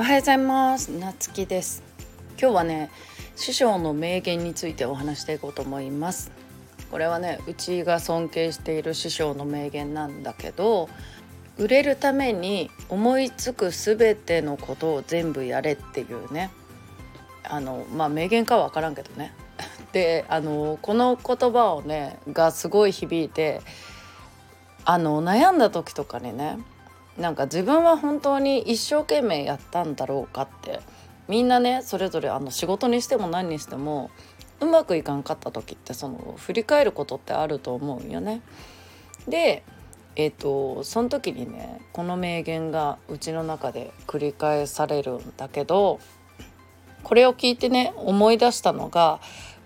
おはようございます。なつきです。今日はね師匠の名言についてお話していこうと思います。これはねうちが尊敬している師匠の名言なんだけど売れるために思いつく全てのことを全部やれっていうねあのまあ名言かは分からんけどね。であのこの言葉をねがすごい響いてあの悩んだ時とかにねなんか自分は本当に一生懸命やったんだろうかってみんなねそれぞれあの仕事にしても何にしてもうまくいかんかった時ってその振り返ることってあると思うよね。でえーと、その時にねこの名言がうちの中で繰り返されるんだけどこれを聞いてね思い出したのが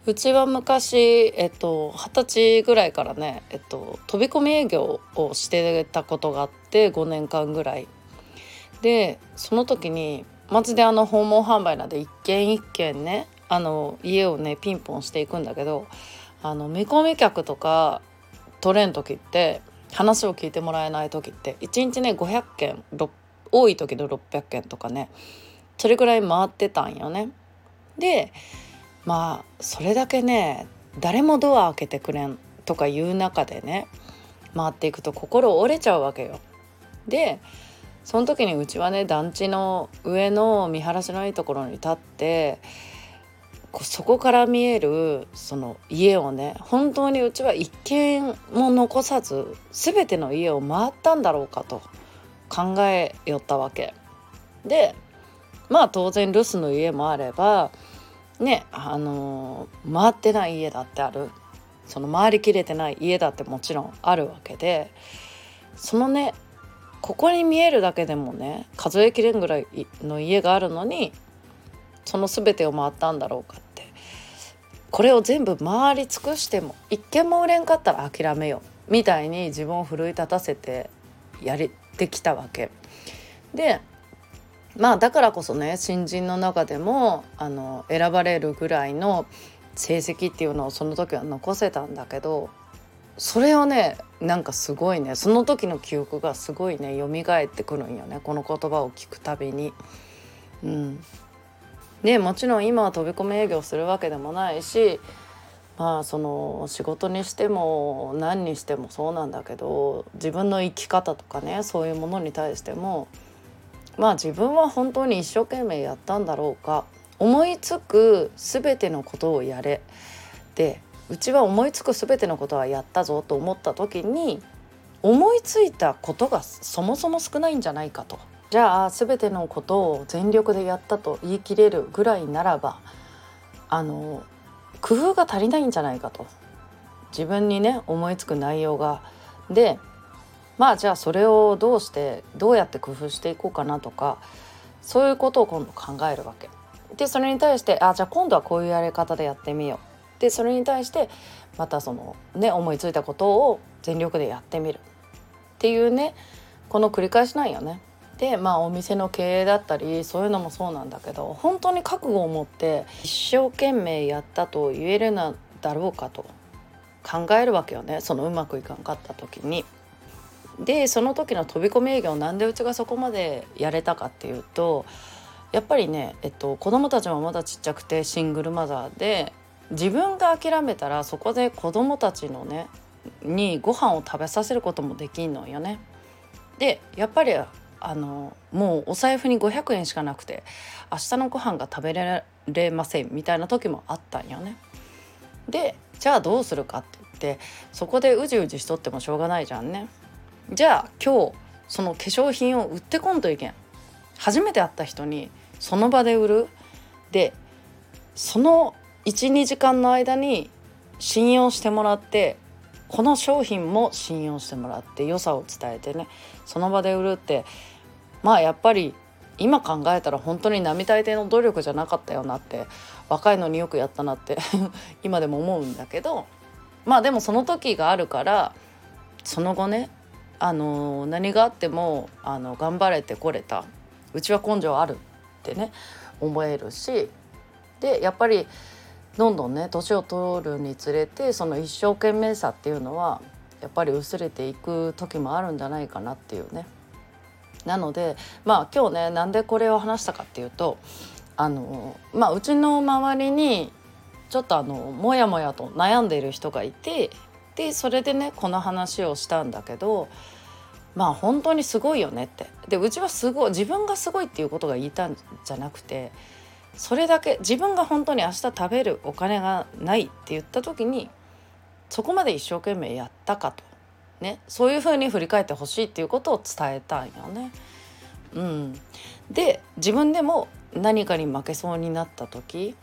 うちは昔えっと二十歳ぐらいからね、えっと、飛び込み営業をしてたことがあって5年間ぐらい。でその時にまずであの訪問販売なんで一軒一軒ねあの家をねピンポンしていくんだけどあの見込み客とか取れん時って話を聞いてもらえない時って1日ね500件多い時の600件とかねそれぐらい回ってたんよね。でまあそれだけね誰もドア開けてくれんとかいう中でね回っていくと心折れちゃうわけよ。でその時にうちはね団地の上の見晴らしのいいところに立ってそこから見えるその家をね本当にうちは一軒も残さず全ての家を回ったんだろうかと考えよったわけ。でまあ当然留守の家もあればねあのー、回ってない家だってある。その回りきれてない家だってもちろんあるわけでそのねここに見えるだけでもね数えきれんぐらいの家があるのにその全てを回ったんだろうかって。これを全部回り尽くしても一件も売れんかったら諦めよう。みたいに自分を奮い立たせてやりてきたわけ。でまあだからこそね新人の中でもあの選ばれるぐらいの成績っていうのをその時は残せたんだけどそれをねなんかすごいねその時の記憶がすごいね蘇ってくるんよねこの言葉を聞くたびに。うん、でもちろん今は飛び込み営業するわけでもないしまあその仕事にしても何にしてもそうなんだけど自分の生き方とかねそういうものに対してもまあ自分は本当に一生懸命やったんだろうか。思いつく全てのことをやれ。でうちは思いつく全てのことはやったぞと思った時に思いついたことがそもそも少ないんじゃないかと。じゃあ全てのことを全力でやったと言い切れるぐらいならばあの工夫が足りないんじゃないかと。自分にね思いつく内容が。でまあじゃあそれをどうしてどうやって工夫していこうかなとかそういうことを今度考えるわけ。でそれに対してあじゃあ今度はこういうやり方でやってみよう。でそれに対してまたそのね思いついたことを全力でやってみるっていうねこの繰り返しなんよね。でまあお店の経営だったりそういうのもそうなんだけど本当に覚悟を持って一生懸命やったと言えるのだろうかと考えるわけよねそのうまくいかんかった時に。でその時の飛び込み営業なんでうちがそこまでやれたかっていうとやっぱりね、えっと、子供たちもまだちっちゃくてシングルマザーで自分が諦めたらそこで子供たちのねにご飯を食べさせることもできんのよね。でやっぱりあのもうお財布に500円しかなくて明日のご飯が食べられませんみたいな時もあったんよね。でじゃあどうするかって言ってそこでうじうじしとってもしょうがないじゃんね。じゃあ今日その化粧品を売ってこんといけん。初めて会った人にその場で売る。でその12時間の間に信用してもらってこの商品も信用してもらって良さを伝えてね。その場で売るってまあやっぱり今考えたら本当に並大抵の努力じゃなかったよなって若いのによくやったなって 今でも思うんだけどまあでもその時があるからその後ねあの何があってもあの頑張れてこれた。うちは根性あるってね思えるし。でやっぱりどんどんね年を取るにつれてその一生懸命さっていうのはやっぱり薄れていく時もあるんじゃないかなっていうね。なのでまあ今日ねなんでこれを話したかっていうとあのまあうちの周りにちょっとあのモヤモヤと悩んでいる人がいてでそれでねこの話をしたんだけどまあ本当にすごいよねって。でうちはすごい自分がすごいっていうことが言いたんじゃなくてそれだけ自分が本当に明日食べるお金がないって言った時にそこまで一生懸命やったかと、ね、そういうふうに振り返ってほしいっていうことを伝えたんよね。うん、で自分でも何かに負けそうになった時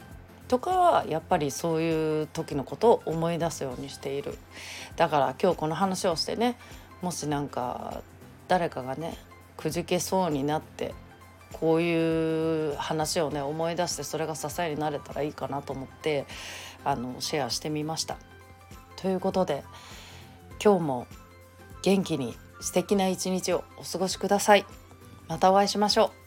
とかはやっぱりそういう時のことを思い出すようにしているだから今日この話をしてねもしなんか誰かがねくじけそうになってこういう話をね思い出してそれが支えになれたらいいかなと思ってあのシェアしてみました。ということで今日も元気に素敵な一日をお過ごしください。またお会いしましょう。